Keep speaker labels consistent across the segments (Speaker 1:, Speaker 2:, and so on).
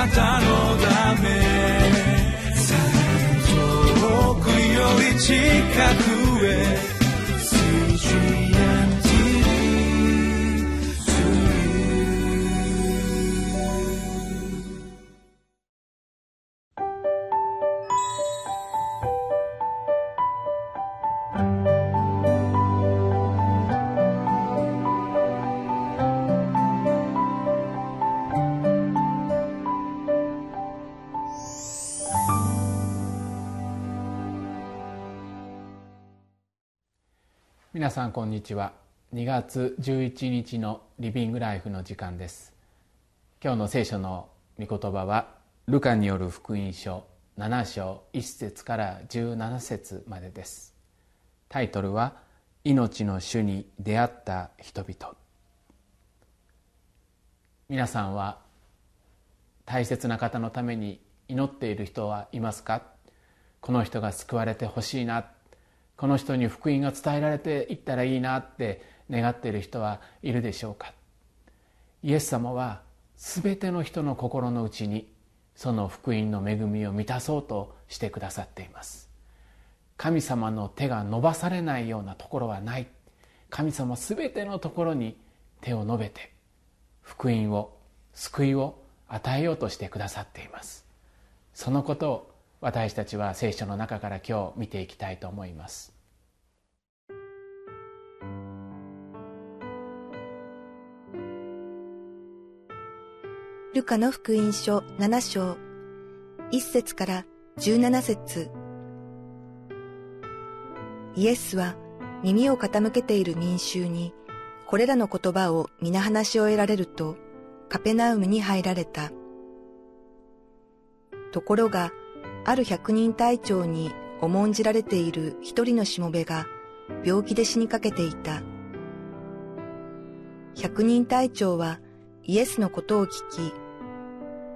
Speaker 1: なたのため。遠くより近く。
Speaker 2: 皆さんこんにちは。2月11日のリビングライフの時間です。今日の聖書の御言葉はルカによる福音書7章1節から17節までです。タイトルは命の主に出会った人々。皆さんは大切な方のために祈っている人はいますか？この人が救われてほしいな。この人に福音が伝えられていったらいいなって願っている人はいるでしょうか？イエス様は全ての人の心の内にその福音の恵みを満たそうとしてくださっています。神様の手が伸ばされないようなところはない。神様全てのところに手を伸べて福音を救いを与えようとしてくださっています。そのことを私たちは聖書の中から今日見ていきたいと思います
Speaker 3: ルカの福音書7章1節から17節イエスは耳を傾けている民衆にこれらの言葉を皆話し終えられるとカペナウムに入られた。ところがある百人隊長に重んじられている一人のしもべが病気で死にかけていた。百人隊長はイエスのことを聞き、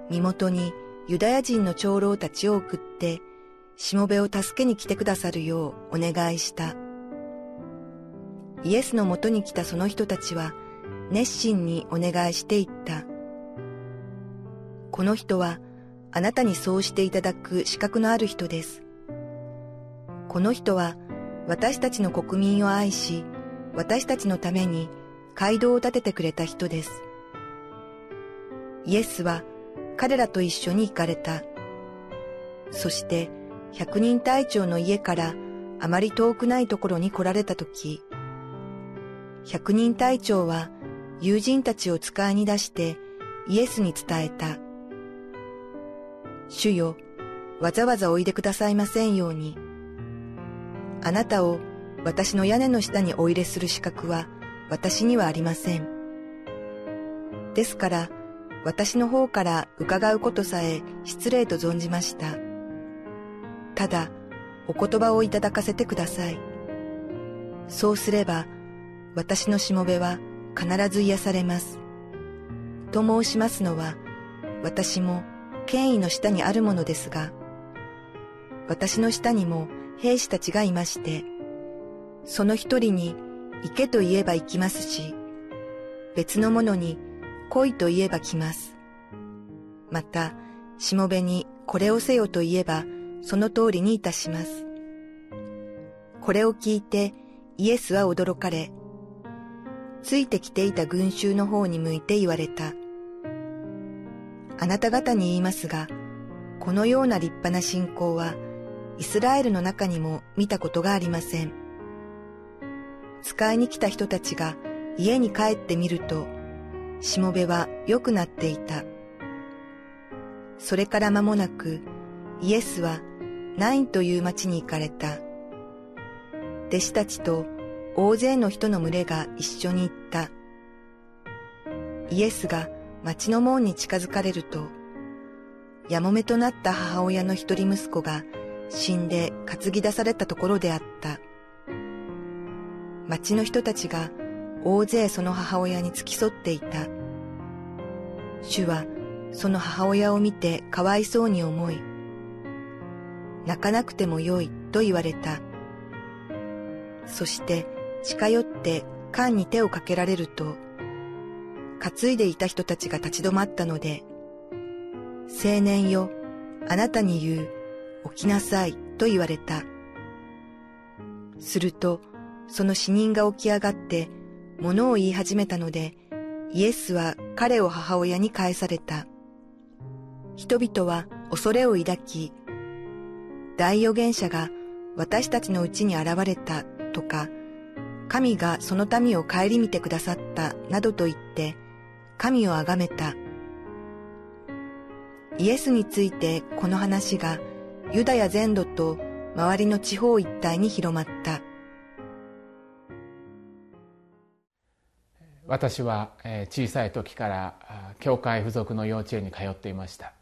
Speaker 3: 身元にユダヤ人の長老たちを送って、しもべを助けに来てくださるようお願いした。イエスのもとに来たその人たちは熱心にお願いしていった。この人はあなたにそうしていただく資格のある人です。この人は私たちの国民を愛し、私たちのために街道を建ててくれた人です。イエスは彼らと一緒に行かれた。そして百人隊長の家からあまり遠くないところに来られたとき、百人隊長は友人たちを使いに出してイエスに伝えた。主よ、わざわざおいでくださいませんように。あなたを私の屋根の下にお入れする資格は私にはありません。ですから、私の方から伺うことさえ失礼と存じました。ただ、お言葉をいただかせてください。そうすれば、私のしもべは必ず癒されます。と申しますのは、私も権威の下にあるものですが、私の下にも兵士たちがいまして、その一人に行けと言えば行きますし、別の者に来いと言えば来ます。また、しもべにこれをせよと言えば、その通りにいたします。これを聞いてイエスは驚かれ、ついてきていた群衆の方に向いて言われた。あなた方に言いますが、このような立派な信仰は、イスラエルの中にも見たことがありません。使いに来た人たちが家に帰ってみると、しもべは良くなっていた。それから間もなく、イエスはナインという町に行かれた。弟子たちと大勢の人の群れが一緒に行った。イエスが町の門に近づかれると、やもめとなった母親の一人息子が死んで担ぎ出されたところであった。町の人たちが大勢その母親に付き添っていた。主はその母親を見てかわいそうに思い、泣かなくてもよいと言われた。そして近寄って缶に手をかけられると、担いでいた人たちが立ち止まったので、青年よ、あなたに言う、起きなさい、と言われた。すると、その死人が起き上がって、物を言い始めたので、イエスは彼を母親に返された。人々は恐れを抱き、大預言者が私たちのうちに現れたとか、神がその民を顧みてくださったなどと言って、神を崇めた。イエスについてこの話がユダヤ全土と周りの地方一帯に広まった。
Speaker 2: 私は小さい時から教会付属の幼稚園に通っていました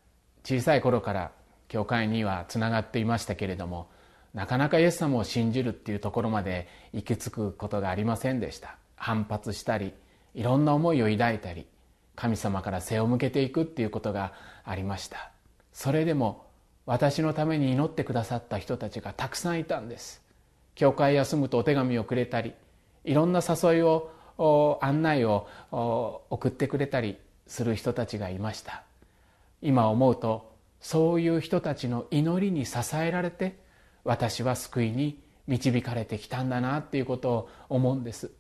Speaker 2: 小さい頃から教会にはつながっていましたけれどもなかなかイエス様を信じるっていうところまで行き着くことがありませんでした反発したりいろんな思いを抱いたり神様から背を向けていくっていうことがありました。それでも私のために祈ってくださった人たちがたくさんいたんです。教会休むとお手紙をくれたりいろんな誘いを案内を送ってくれたりする人たちがいました。今思うとそういう人たちの祈りに支えられて私は救いに導かれてきたんだなっていうことを思うんです。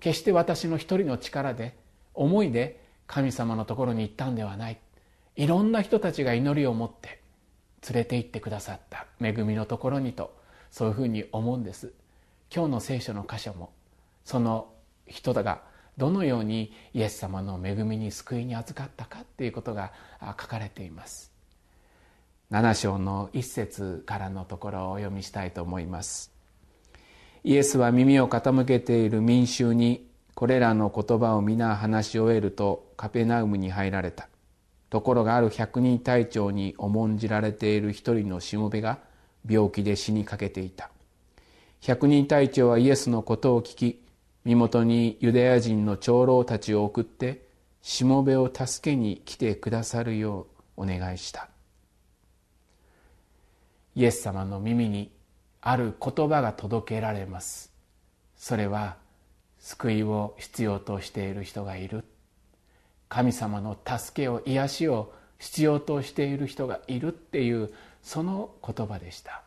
Speaker 2: 決して私の一人の力で思いで神様のところに行ったんではない。いろんな人たちが祈りを持って連れて行ってくださった。恵みのところにとそういうふうに思うんです。今日の聖書の箇所もその人がどのようにイエス様の恵みに救いに預かったかっていうことが書かれています。7章の一節からのところをお読みしたいと思います。イエスは耳を傾けている民衆にこれらの言葉を皆話し終えるとカペナウムに入られた。ところがある百人隊長に重んじられている一人のしもべが病気で死にかけていた。百人隊長はイエスのことを聞き身元にユダヤ人の長老たちを送ってしもべを助けに来てくださるようお願いした。イエス様の耳にある言葉が届けられます。それは救いを必要としている人がいる。神様の助けを癒しを必要としている人がいるっていうその言葉でした。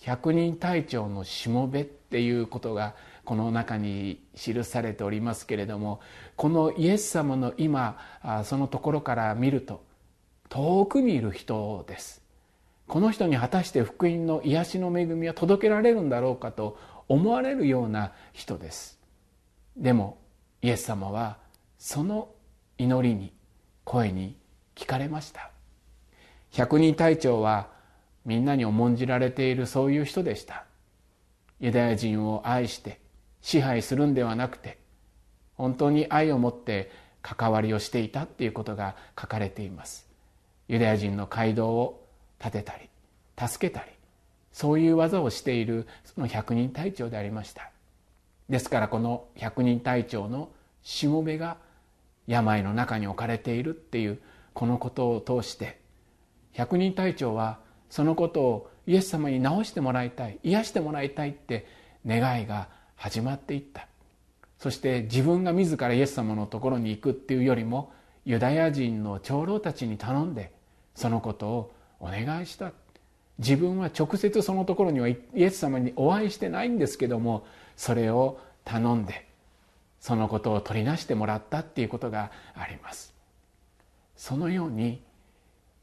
Speaker 2: 百人隊長のしもべっていうことがこの中に記されておりますけれどもこのイエス様の今そのところから見ると遠くにいる人です。この人に果たして福音の癒しの恵みは届けられるんだろうかと思われるような人です。でもイエス様はその祈りに声に聞かれました。百人隊長はみんなに重んじられているそういう人でした。ユダヤ人を愛して支配するんではなくて本当に愛を持って関わりをしていたっていうことが書かれています。ユダヤ人の街道を建てたり助けたりそういう技をしているその百人隊長でありました。ですからこの百人隊長のしもべが病の中に置かれているっていうこのことを通して百人隊長はそのことをイエス様に治してもらいたい癒してもらいたいって願いが始まっていった。そして自分が自らイエス様のところに行くっていうよりもユダヤ人の長老たちに頼んでそのことをお願いした。自分は直接そのところにはイエス様にお会いしてないんですけどもそれを頼んでそのことを取りなしてもらったっていうことがあります。そのように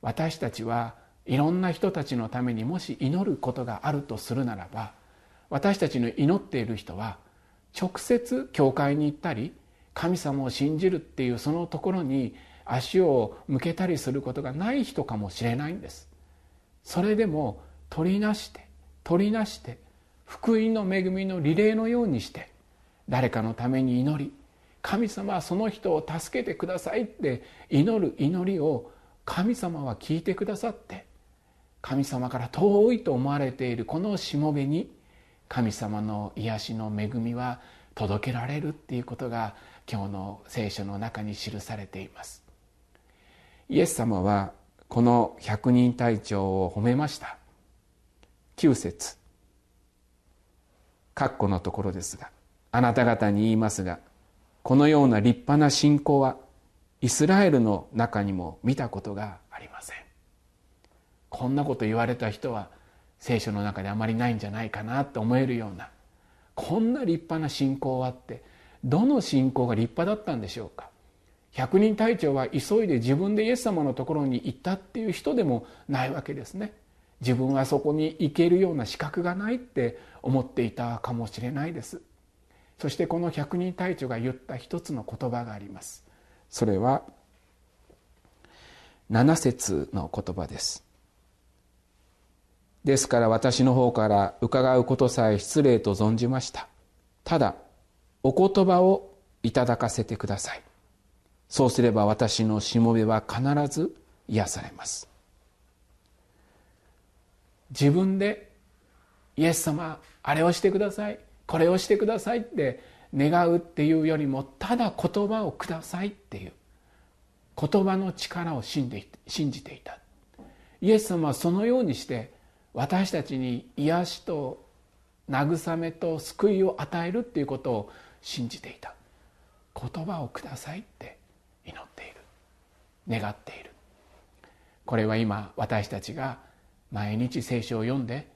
Speaker 2: 私たちはいろんな人たちのためにもし祈ることがあるとするならば私たちの祈っている人は直接教会に行ったり神様を信じるっていうそのところに足を向けたりすることがない人かもしれないんです。それでも取りなして取りなして福音の恵みのリレーのようにして誰かのために祈り神様はその人を助けてくださいって祈る祈りを神様は聞いてくださって神様から遠いと思われているこのしもべに神様の癒しの恵みは届けられるっていうことが今日の聖書の中に記されています。イエス様はこの百人隊長を褒めました。9節。括弧のところですがあなた方に言いますがこのような立派な信仰はイスラエルの中にも見たことがありません。こんなこと言われた人は聖書の中であまりないんじゃないかなって思えるようなこんな立派な信仰はあってどの信仰が立派だったんでしょうか。百人隊長は急いで自分でイエス様のところに行ったっていう人でもないわけですね。自分はそこに行けるような資格がないって思っていたかもしれないです。そしてこの百人隊長が言った一つの言葉があります。それは七節の言葉です。ですから私の方から伺うことさえ失礼と存じました。ただお言葉をいただかせてください。そうすれば私のしもべは必ず癒されます。自分でイエス様あれをしてくださいこれをしてくださいって願うっていうよりもただ言葉をくださいっていう言葉の力を信じていた。イエス様はそのようにして私たちに癒しと慰めと救いを与えるっていうことを信じていた。言葉をくださいって祈っている。願っている。これは今私たちが毎日聖書を読んで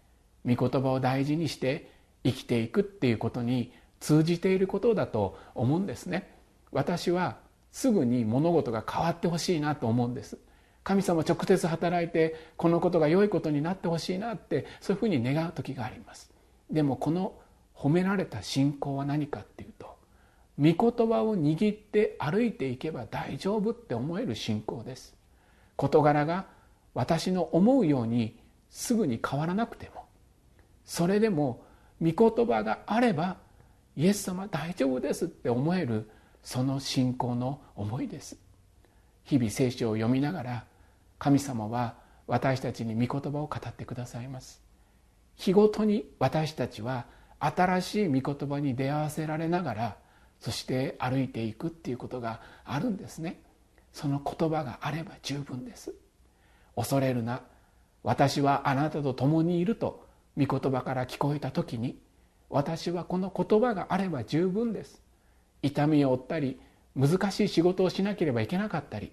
Speaker 2: 御言葉を大事にして生きていくっていうことに通じていることだと思うんですね。私はすぐに物事が変わってほしいなと思うんです。神様直接働いてこのことが良いことになってほしいなってそういうふうに願う時があります。でもこの褒められた信仰は何かっていうと御言葉を握って歩いていけば大丈夫って思える信仰です。事柄が私の思うようにすぐに変わらなくてもそれでも御言葉があればイエス様大丈夫ですって思えるその信仰の思いです。日々聖書を読みながら神様は私たちに御言葉を語ってくださいます。日ごとに私たちは新しい御言葉に出会わせられながらそして歩いていくっていうことがあるんですね。その言葉があれば十分です。恐れるな。私はあなたと共にいると御言葉から聞こえた時に私はこの言葉があれば十分です。痛みを負ったり難しい仕事をしなければいけなかったり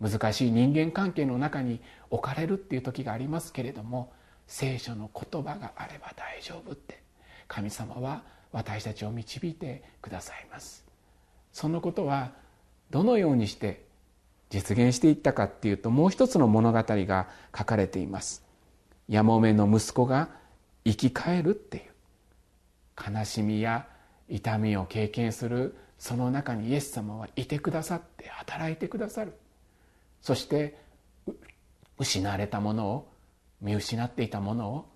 Speaker 2: 難しい人間関係の中に置かれるっていう時がありますけれども聖書の言葉があれば大丈夫って。神様は私たちを導いてくださいます。そのことはどのようにして実現していったかっていうともう一つの物語が書かれています。やもめの息子が生き返るっていう。悲しみや痛みを経験するその中にイエス様はいてくださって働いてくださる。そして失われたものを見失っていたものを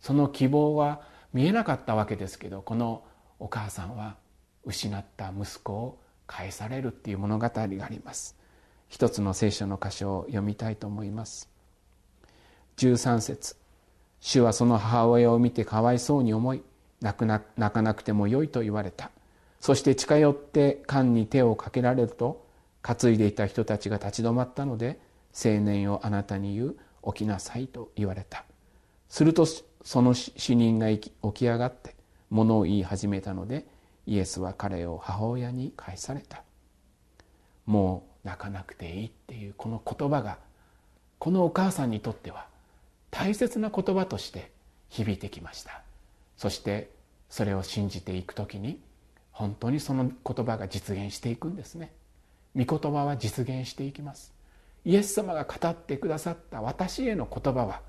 Speaker 2: その希望は見えなかったわけですけどこのお母さんは失った息子を返されるっていう物語があります。一つの聖書の箇所を読みたいと思います。13節。主はその母親を見てかわいそうに思い泣くな泣かなくてもよいと言われた。そして近寄って缶に手をかけられると担いでいた人たちが立ち止まったので青年をあなたに言う起きなさいと言われた。するとその死人が起き上がって物を言い始めたのでイエスは彼を母親に返された。もう泣かなくていいっていうこの言葉がこのお母さんにとっては大切な言葉として響いてきました。そしてそれを信じていく時に本当にその言葉が実現していくんですね。御言葉は実現していきます。イエス様が語ってくださった私への言葉は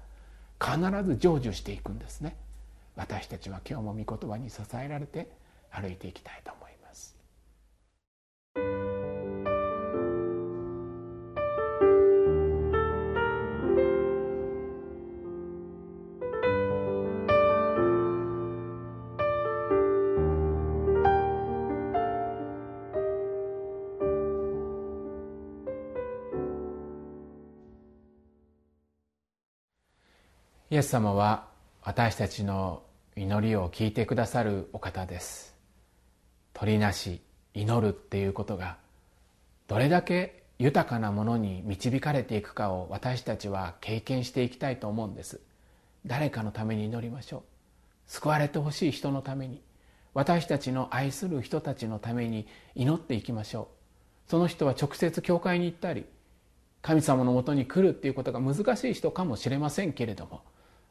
Speaker 2: 必ず成就していくんですね。私たちは今日も御言葉に支えられて歩いていきたいと思います。イエス様は私たちの祈りを聞いてくださるお方です。取りなし祈るっていうことがどれだけ豊かなものに導かれていくかを私たちは経験していきたいと思うんです。誰かのために祈りましょう。救われてほしい人のために。私たちの愛する人たちのために祈っていきましょう。その人は直接教会に行ったり神様のもとに来るっていうことが難しい人かもしれませんけれども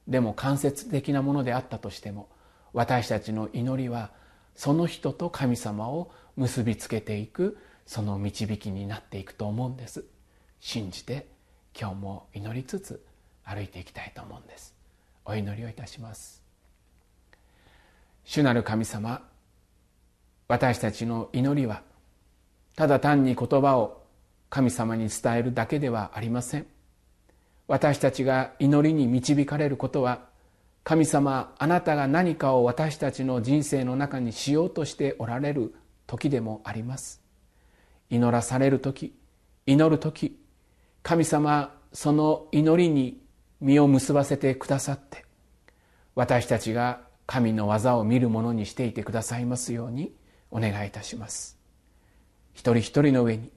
Speaker 2: でも間接的なものであったとしても私たちの祈りはその人と神様を結びつけていくその導きになっていくと思うんです。信じて今日も祈りつつ歩いていきたいと思うんです。お祈りをいたします。主なる神様私たちの祈りはただ単に言葉を神様に伝えるだけではありません。私たちが祈りに導かれることは神様あなたが何かを私たちの人生の中にしようとしておられる時でもあります。祈らされる時祈る時神様その祈りに実を結ばせてくださって私たちが神の技を見るものにしていてくださいますようにお願いいたします。一人一人の上に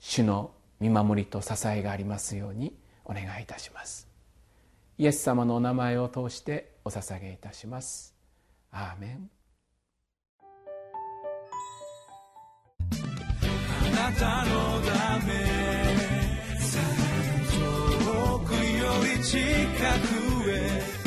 Speaker 2: 主の見守りと支えがありますようにお願いいたします。イエス様のお名前を通してお捧げいたします。アーメン。
Speaker 1: あなたのため遠くより近くへ